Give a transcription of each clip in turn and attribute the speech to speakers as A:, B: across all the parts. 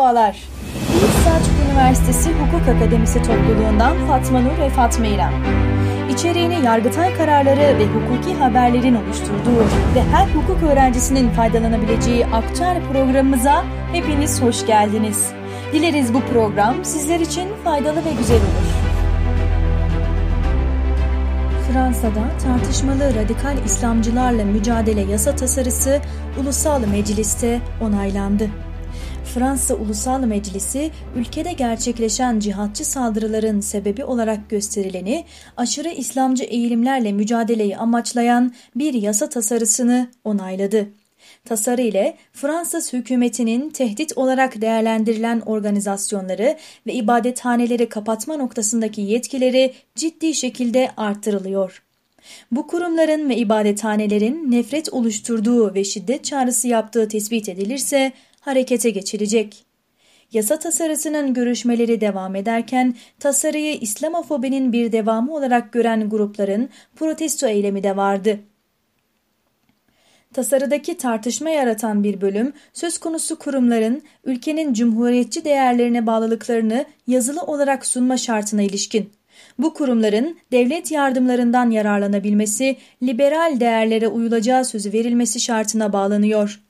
A: Merhabalar. Büyük Selçuk Üniversitesi Hukuk Akademisi topluluğundan Fatma Nur ve Fatma İrem. İçeriğini Yargıtay kararları ve hukuki haberlerin oluşturduğu ve her hukuk öğrencisinin faydalanabileceği Akçar programımıza hepiniz hoş geldiniz. Dileriz bu program sizler için faydalı ve güzel olur. Fransa'da tartışmalı radikal İslamcılarla mücadele yasa tasarısı Ulusal Meclis'te onaylandı. Fransa Ulusal Meclisi, ülkede gerçekleşen cihatçı saldırıların sebebi olarak gösterileni aşırı İslamcı eğilimlerle mücadeleyi amaçlayan bir yasa tasarısını onayladı. Tasarı ile Fransız hükümetinin tehdit olarak değerlendirilen organizasyonları ve ibadethaneleri kapatma noktasındaki yetkileri ciddi şekilde artırılıyor. Bu kurumların ve ibadethanelerin nefret oluşturduğu ve şiddet çağrısı yaptığı tespit edilirse harekete geçilecek. Yasa tasarısının görüşmeleri devam ederken tasarıyı İslamofobinin bir devamı olarak gören grupların protesto eylemi de vardı. Tasarıdaki tartışma yaratan bir bölüm söz konusu kurumların ülkenin cumhuriyetçi değerlerine bağlılıklarını yazılı olarak sunma şartına ilişkin. Bu kurumların devlet yardımlarından yararlanabilmesi, liberal değerlere uyulacağı sözü verilmesi şartına bağlanıyor.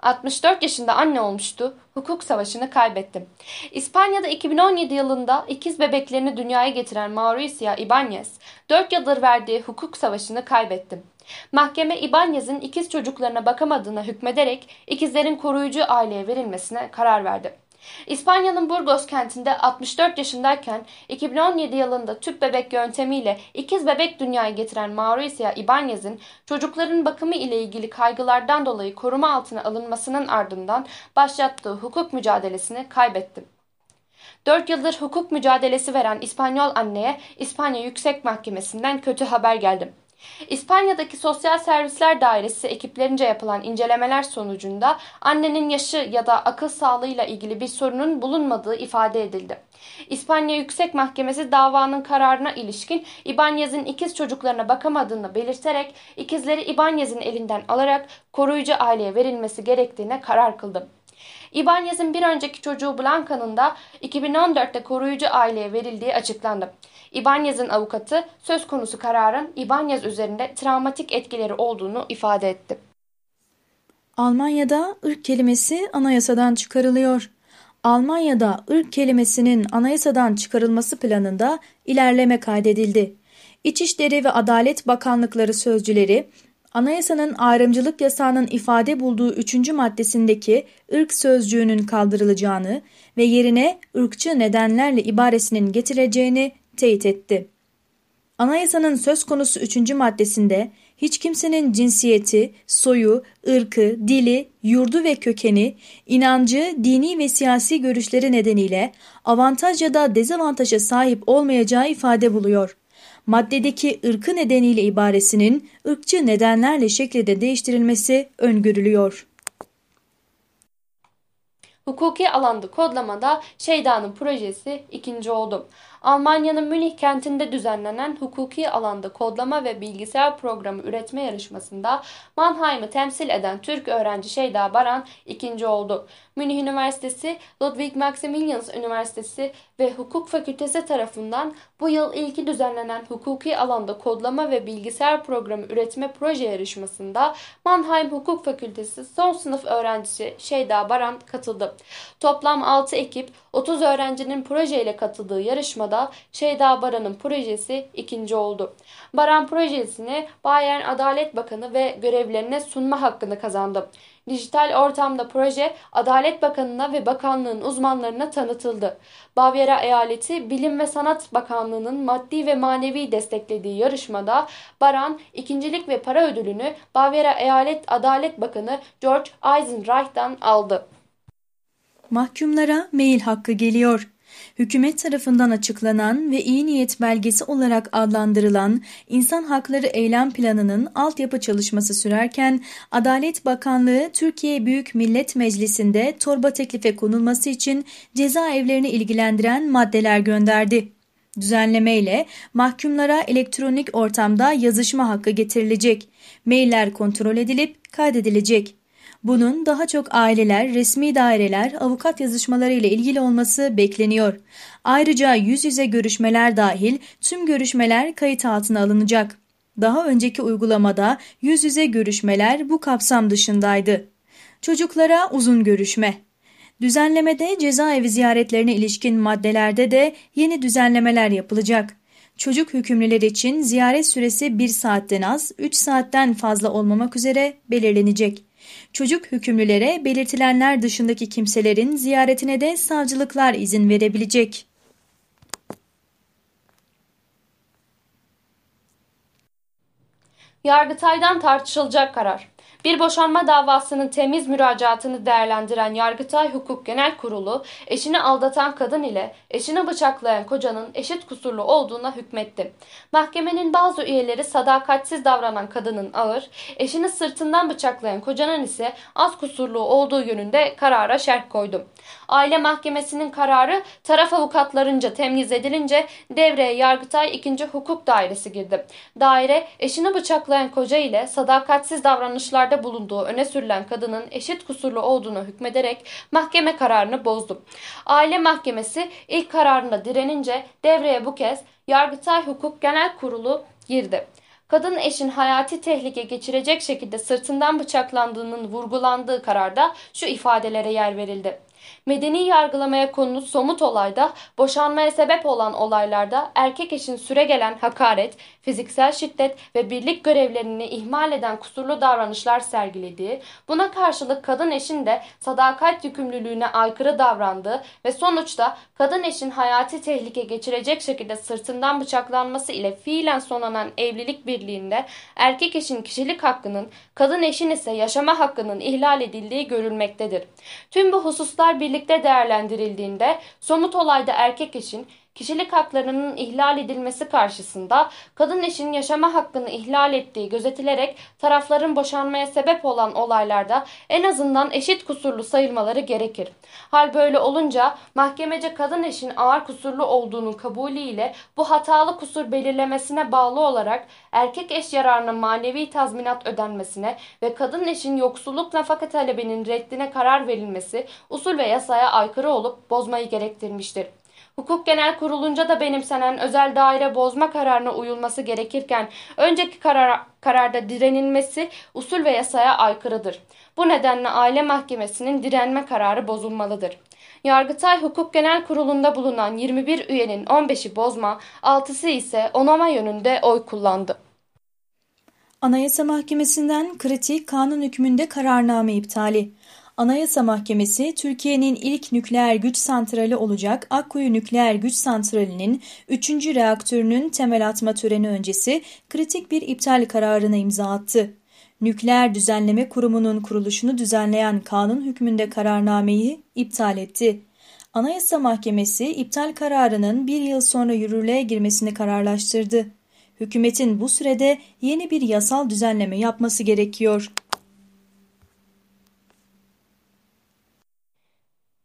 B: 64 yaşında anne olmuştu, hukuk savaşını kaybettim. İspanya'da 2017 yılında ikiz bebeklerini dünyaya getiren Mauricia Ibanez, 4 yıldır verdiği hukuk savaşını kaybettim. Mahkeme Ibanez'in ikiz çocuklarına bakamadığına hükmederek ikizlerin koruyucu aileye verilmesine karar verdi. İspanya'nın Burgos kentinde 64 yaşındayken 2017 yılında tüp bebek yöntemiyle ikiz bebek dünyaya getiren Mauricia Ibanez'in çocukların bakımı ile ilgili kaygılardan dolayı koruma altına alınmasının ardından başlattığı hukuk mücadelesini kaybetti. 4 yıldır hukuk mücadelesi veren İspanyol anneye İspanya Yüksek Mahkemesi'nden kötü haber geldi. İspanya'daki Sosyal Servisler Dairesi ekiplerince yapılan incelemeler sonucunda annenin yaşı ya da akıl sağlığıyla ilgili bir sorunun bulunmadığı ifade edildi. İspanya Yüksek Mahkemesi davanın kararına ilişkin İbanyez'in ikiz çocuklarına bakamadığını belirterek ikizleri İbanyez'in elinden alarak koruyucu aileye verilmesi gerektiğine karar kıldı. İbanyez'in bir önceki çocuğu Blanca'nın da 2014'te koruyucu aileye verildiği açıklandı. İbanyez'in avukatı söz konusu kararın İbanyez üzerinde travmatik etkileri olduğunu ifade etti.
A: Almanya'da ırk kelimesi anayasadan çıkarılıyor. Almanya'da ırk kelimesinin anayasadan çıkarılması planında ilerleme kaydedildi. İçişleri ve Adalet Bakanlıkları sözcüleri Anayasanın ayrımcılık yasağının ifade bulduğu 3. maddesindeki ırk sözcüğünün kaldırılacağını ve yerine ırkçı nedenlerle ibaresinin getireceğini teyit etti. Anayasanın söz konusu 3. maddesinde hiç kimsenin cinsiyeti, soyu, ırkı, dili, yurdu ve kökeni, inancı, dini ve siyasi görüşleri nedeniyle avantaj ya da dezavantaja sahip olmayacağı ifade buluyor. Maddedeki ırkı nedeniyle ibaresinin ırkçı nedenlerle şekilde değiştirilmesi öngörülüyor.
B: Hukuki alanda kodlamada Şeyda'nın projesi ikinci oldu. Almanya'nın Münih kentinde düzenlenen hukuki alanda kodlama ve bilgisayar programı üretme yarışmasında Mannheim'ı temsil eden Türk öğrenci Şeyda Baran ikinci oldu. Münih Üniversitesi, Ludwig Maximilians Üniversitesi ve Hukuk Fakültesi tarafından bu yıl ilki düzenlenen hukuki alanda kodlama ve bilgisayar programı üretme proje yarışmasında Mannheim Hukuk Fakültesi son sınıf öğrencisi Şeyda Baran katıldı. Toplam 6 ekip 30 öğrencinin projeyle katıldığı yarışmada Şeyda Baran'ın projesi ikinci oldu. Baran projesini Bayern Adalet Bakanı ve görevlerine sunma hakkını kazandı. Dijital ortamda proje Adalet Bakanı'na ve bakanlığın uzmanlarına tanıtıldı. Bavyera Eyaleti Bilim ve Sanat Bakanlığı'nın maddi ve manevi desteklediği yarışmada Baran ikincilik ve para ödülünü Bavyera Eyalet Adalet Bakanı George Eisenreich'tan aldı.
A: Mahkumlara mail hakkı geliyor. Hükümet tarafından açıklanan ve iyi niyet belgesi olarak adlandırılan İnsan Hakları Eylem Planı'nın altyapı çalışması sürerken Adalet Bakanlığı Türkiye Büyük Millet Meclisi'nde torba teklife konulması için cezaevlerini ilgilendiren maddeler gönderdi. Düzenleme ile mahkumlara elektronik ortamda yazışma hakkı getirilecek. Mailler kontrol edilip kaydedilecek. Bunun daha çok aileler, resmi daireler, avukat yazışmaları ile ilgili olması bekleniyor. Ayrıca yüz yüze görüşmeler dahil tüm görüşmeler kayıt altına alınacak. Daha önceki uygulamada yüz yüze görüşmeler bu kapsam dışındaydı. Çocuklara uzun görüşme. Düzenlemede cezaevi ziyaretlerine ilişkin maddelerde de yeni düzenlemeler yapılacak. Çocuk hükümlüler için ziyaret süresi 1 saatten az, 3 saatten fazla olmamak üzere belirlenecek. Çocuk hükümlülere belirtilenler dışındaki kimselerin ziyaretine de savcılıklar izin verebilecek.
B: Yargıtay'dan tartışılacak karar. Bir boşanma davasının temiz müracaatını değerlendiren Yargıtay Hukuk Genel Kurulu, eşini aldatan kadın ile eşini bıçaklayan kocanın eşit kusurlu olduğuna hükmetti. Mahkemenin bazı üyeleri sadakatsiz davranan kadının ağır, eşini sırtından bıçaklayan kocanın ise az kusurlu olduğu yönünde karara şerh koydu. Aile Mahkemesi'nin kararı taraf avukatlarınca temyiz edilince devreye Yargıtay 2. Hukuk Dairesi girdi. Daire eşini bıçaklayan koca ile sadakatsiz davranışlarda bulunduğu öne sürülen kadının eşit kusurlu olduğunu hükmederek mahkeme kararını bozdu. Aile Mahkemesi ilk kararında direnince devreye bu kez Yargıtay Hukuk Genel Kurulu girdi. Kadın eşin hayati tehlike geçirecek şekilde sırtından bıçaklandığının vurgulandığı kararda şu ifadelere yer verildi. Medeni yargılamaya konulu somut olayda, boşanmaya sebep olan olaylarda erkek eşin süre gelen hakaret, fiziksel şiddet ve birlik görevlerini ihmal eden kusurlu davranışlar sergilediği, buna karşılık kadın eşin de sadakat yükümlülüğüne aykırı davrandığı ve sonuçta kadın eşin hayati tehlike geçirecek şekilde sırtından bıçaklanması ile fiilen sonlanan evlilik birliğinde erkek eşin kişilik hakkının, kadın eşin ise yaşama hakkının ihlal edildiği görülmektedir. Tüm bu hususlar birlikte değerlendirildiğinde somut olayda erkek eşin kişilik haklarının ihlal edilmesi karşısında kadın eşin yaşama hakkını ihlal ettiği gözetilerek tarafların boşanmaya sebep olan olaylarda en azından eşit kusurlu sayılmaları gerekir. Hal böyle olunca mahkemece kadın eşin ağır kusurlu olduğunun kabulüyle bu hatalı kusur belirlemesine bağlı olarak erkek eş yararına manevi tazminat ödenmesine ve kadın eşin yoksulluk nafaka talebinin reddine karar verilmesi usul ve yasaya aykırı olup bozmayı gerektirmiştir. Hukuk Genel Kurulunca da benimsenen özel daire bozma kararına uyulması gerekirken önceki karar, kararda direnilmesi usul ve yasaya aykırıdır. Bu nedenle aile mahkemesinin direnme kararı bozulmalıdır. Yargıtay Hukuk Genel Kurulu'nda bulunan 21 üyenin 15'i bozma, 6'sı ise onama yönünde oy kullandı.
A: Anayasa Mahkemesi'nden kritik kanun hükmünde kararname iptali. Anayasa Mahkemesi Türkiye'nin ilk nükleer güç santrali olacak Akkuyu Nükleer Güç Santrali'nin 3. reaktörünün temel atma töreni öncesi kritik bir iptal kararına imza attı. Nükleer Düzenleme Kurumu'nun kuruluşunu düzenleyen kanun hükmünde kararnameyi iptal etti. Anayasa Mahkemesi iptal kararının bir yıl sonra yürürlüğe girmesini kararlaştırdı. Hükümetin bu sürede yeni bir yasal düzenleme yapması gerekiyor.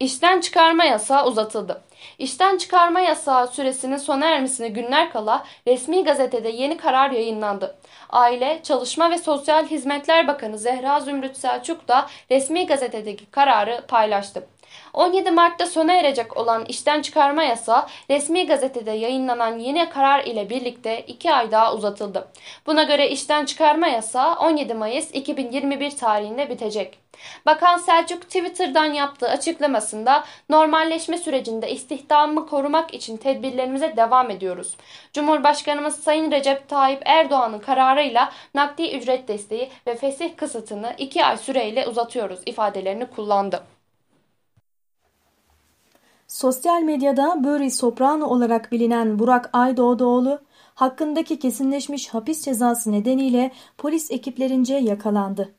B: İşten çıkarma yasağı uzatıldı. İşten çıkarma yasağı süresinin sona ermesine günler kala resmi gazetede yeni karar yayınlandı. Aile, Çalışma ve Sosyal Hizmetler Bakanı Zehra Zümrüt Selçuk da resmi gazetedeki kararı paylaştı. 17 Mart'ta sona erecek olan işten çıkarma yasağı resmi gazetede yayınlanan yeni karar ile birlikte 2 ay daha uzatıldı. Buna göre işten çıkarma yasağı 17 Mayıs 2021 tarihinde bitecek. Bakan Selçuk Twitter'dan yaptığı açıklamasında normalleşme sürecinde istihdamı korumak için tedbirlerimize devam ediyoruz. Cumhurbaşkanımız Sayın Recep Tayyip Erdoğan'ın kararıyla nakdi ücret desteği ve fesih kısıtını 2 ay süreyle uzatıyoruz ifadelerini kullandı.
A: Sosyal medyada Böri Soprano olarak bilinen Burak Aydoğdoğlu hakkındaki kesinleşmiş hapis cezası nedeniyle polis ekiplerince yakalandı.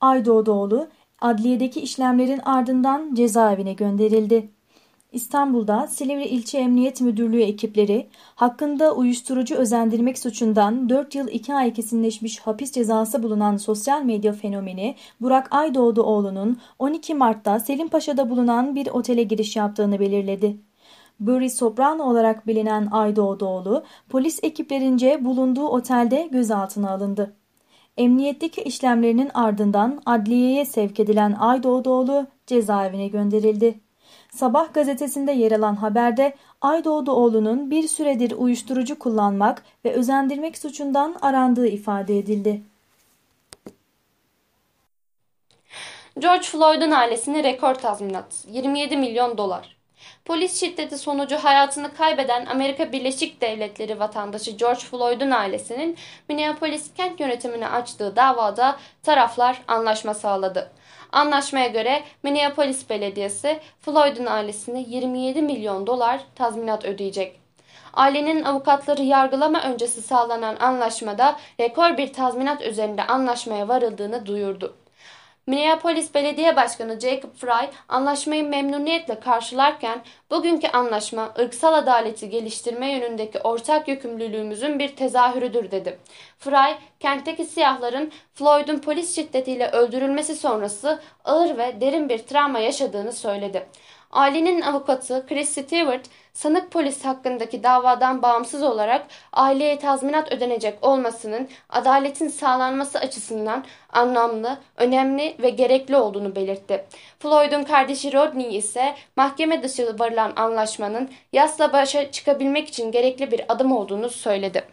A: Aydoğdoğlu adliyedeki işlemlerin ardından cezaevine gönderildi. İstanbul'da Silivri İlçe Emniyet Müdürlüğü ekipleri hakkında uyuşturucu özendirmek suçundan 4 yıl 2 ay kesinleşmiş hapis cezası bulunan sosyal medya fenomeni Burak Aydoğduoğlu'nun 12 Mart'ta Selimpaşa'da bulunan bir otele giriş yaptığını belirledi. Buri Soprano olarak bilinen Aydoğduoğlu polis ekiplerince bulunduğu otelde gözaltına alındı. Emniyetteki işlemlerinin ardından adliyeye sevk edilen Aydoğduoğlu cezaevine gönderildi. Sabah gazetesinde yer alan haberde Aydoğduoğlu'nun bir süredir uyuşturucu kullanmak ve özendirmek suçundan arandığı ifade edildi.
B: George Floyd'un ailesine rekor tazminat 27 milyon dolar. Polis şiddeti sonucu hayatını kaybeden Amerika Birleşik Devletleri vatandaşı George Floyd'un ailesinin Minneapolis kent yönetimine açtığı davada taraflar anlaşma sağladı. Anlaşmaya göre Minneapolis Belediyesi Floyd'un ailesine 27 milyon dolar tazminat ödeyecek. Ailenin avukatları yargılama öncesi sağlanan anlaşmada rekor bir tazminat üzerinde anlaşmaya varıldığını duyurdu. Minneapolis Belediye Başkanı Jacob Fry anlaşmayı memnuniyetle karşılarken bugünkü anlaşma ırksal adaleti geliştirme yönündeki ortak yükümlülüğümüzün bir tezahürüdür dedi. Fry, kentteki siyahların Floyd'un polis şiddetiyle öldürülmesi sonrası ağır ve derin bir travma yaşadığını söyledi. Ailenin avukatı Chris Stewart, sanık polis hakkındaki davadan bağımsız olarak aileye tazminat ödenecek olmasının adaletin sağlanması açısından anlamlı, önemli ve gerekli olduğunu belirtti. Floyd'un kardeşi Rodney ise mahkeme dışı varılan anlaşmanın yasla başa çıkabilmek için gerekli bir adım olduğunu söyledi.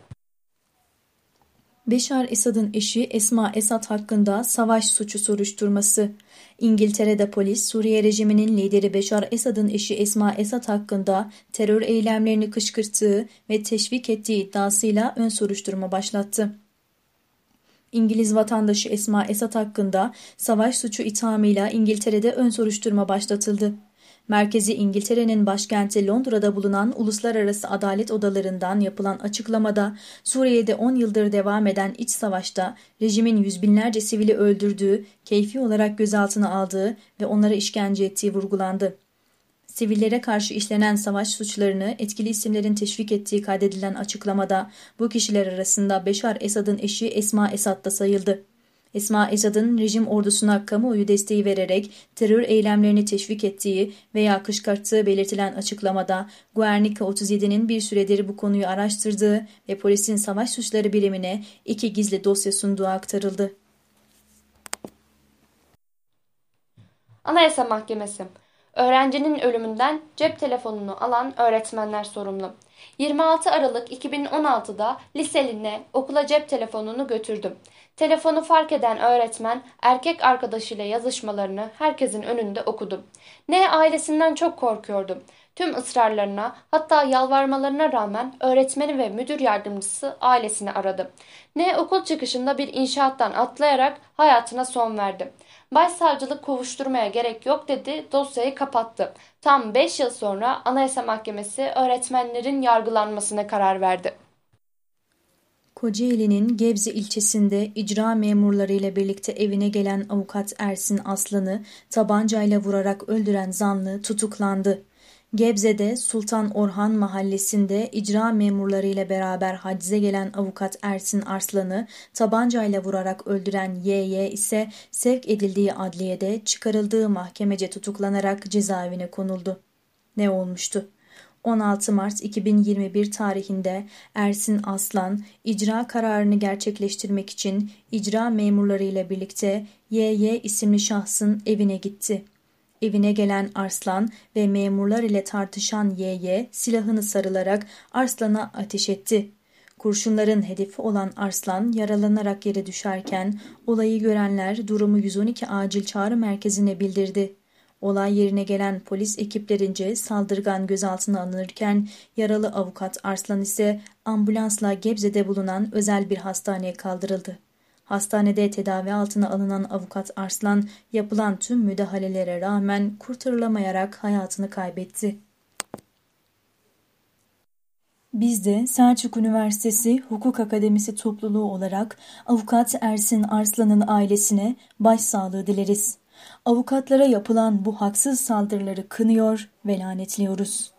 A: Beşar Esad'ın eşi Esma Esad hakkında savaş suçu soruşturması. İngiltere'de polis Suriye rejiminin lideri Beşar Esad'ın eşi Esma Esad hakkında terör eylemlerini kışkırttığı ve teşvik ettiği iddiasıyla ön soruşturma başlattı. İngiliz vatandaşı Esma Esad hakkında savaş suçu ithamıyla İngiltere'de ön soruşturma başlatıldı. Merkezi İngiltere'nin başkenti Londra'da bulunan uluslararası adalet odalarından yapılan açıklamada Suriye'de 10 yıldır devam eden iç savaşta rejimin yüz binlerce sivili öldürdüğü, keyfi olarak gözaltına aldığı ve onlara işkence ettiği vurgulandı. Sivillere karşı işlenen savaş suçlarını etkili isimlerin teşvik ettiği kaydedilen açıklamada bu kişiler arasında Beşar Esad'ın eşi Esma Esad da sayıldı. Esma Esad'ın rejim ordusuna kamuoyu desteği vererek terör eylemlerini teşvik ettiği veya kışkırttığı belirtilen açıklamada Guernica 37'nin bir süredir bu konuyu araştırdığı ve polisin savaş suçları birimine iki gizli dosya sunduğu aktarıldı.
B: Anayasa Mahkemesi Öğrencinin ölümünden cep telefonunu alan öğretmenler sorumlu. 26 Aralık 2016'da liseline okula cep telefonunu götürdüm. Telefonu fark eden öğretmen erkek arkadaşıyla yazışmalarını herkesin önünde okudu. Ne ailesinden çok korkuyordum. Tüm ısrarlarına hatta yalvarmalarına rağmen öğretmeni ve müdür yardımcısı ailesini aradı. Ne okul çıkışında bir inşaattan atlayarak hayatına son verdi. Başsavcılık kovuşturmaya gerek yok dedi, dosyayı kapattı. Tam 5 yıl sonra Anayasa Mahkemesi öğretmenlerin yargılanmasına karar verdi.
A: Kocaeli'nin Gebze ilçesinde icra memurlarıyla birlikte evine gelen avukat Ersin Aslan'ı tabancayla vurarak öldüren zanlı tutuklandı. Gebze'de Sultan Orhan mahallesinde icra memurlarıyla beraber hacize gelen avukat Ersin Arslan'ı tabancayla vurarak öldüren YY ise sevk edildiği adliyede çıkarıldığı mahkemece tutuklanarak cezaevine konuldu. Ne olmuştu? 16 Mart 2021 tarihinde Ersin Aslan icra kararını gerçekleştirmek için icra memurlarıyla birlikte YY isimli şahsın evine gitti. Evine gelen Arslan ve memurlar ile tartışan YY silahını sarılarak Arslan'a ateş etti. Kurşunların hedefi olan Arslan yaralanarak yere düşerken olayı görenler durumu 112 acil çağrı merkezine bildirdi. Olay yerine gelen polis ekiplerince saldırgan gözaltına alınırken yaralı avukat Arslan ise ambulansla Gebze'de bulunan özel bir hastaneye kaldırıldı. Hastanede tedavi altına alınan avukat Arslan yapılan tüm müdahalelere rağmen kurtarılamayarak hayatını kaybetti. Biz de Selçuk Üniversitesi Hukuk Akademisi topluluğu olarak avukat Ersin Arslan'ın ailesine başsağlığı dileriz. Avukatlara yapılan bu haksız saldırıları kınıyor ve lanetliyoruz.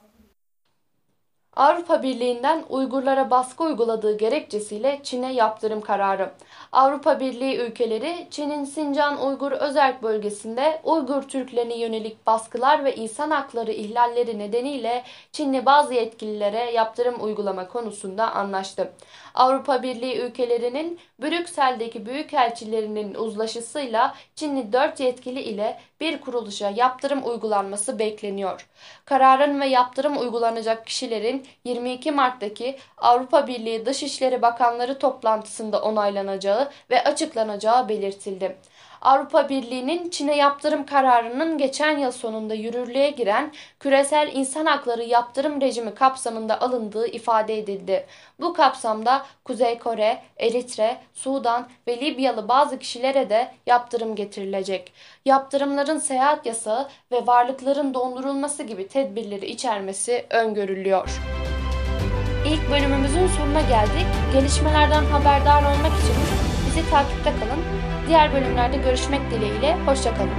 B: Avrupa Birliği'nden Uygurlara baskı uyguladığı gerekçesiyle Çin'e yaptırım kararı. Avrupa Birliği ülkeleri Çin'in Sincan Uygur Özerk bölgesinde Uygur Türklerine yönelik baskılar ve insan hakları ihlalleri nedeniyle Çinli bazı yetkililere yaptırım uygulama konusunda anlaştı. Avrupa Birliği ülkelerinin Brüksel'deki büyükelçilerinin uzlaşısıyla Çinli dört yetkili ile bir kuruluşa yaptırım uygulanması bekleniyor. Kararın ve yaptırım uygulanacak kişilerin 22 Mart'taki Avrupa Birliği Dışişleri Bakanları toplantısında onaylanacağı ve açıklanacağı belirtildi. Avrupa Birliği'nin Çin'e yaptırım kararının geçen yıl sonunda yürürlüğe giren küresel insan hakları yaptırım rejimi kapsamında alındığı ifade edildi. Bu kapsamda Kuzey Kore, Eritre, Sudan ve Libyalı bazı kişilere de yaptırım getirilecek. Yaptırımların seyahat yasağı ve varlıkların dondurulması gibi tedbirleri içermesi öngörülüyor. İlk bölümümüzün sonuna geldik. Gelişmelerden haberdar olmak için bizi takipte kalın. Diğer bölümlerde görüşmek dileğiyle. Hoşçakalın.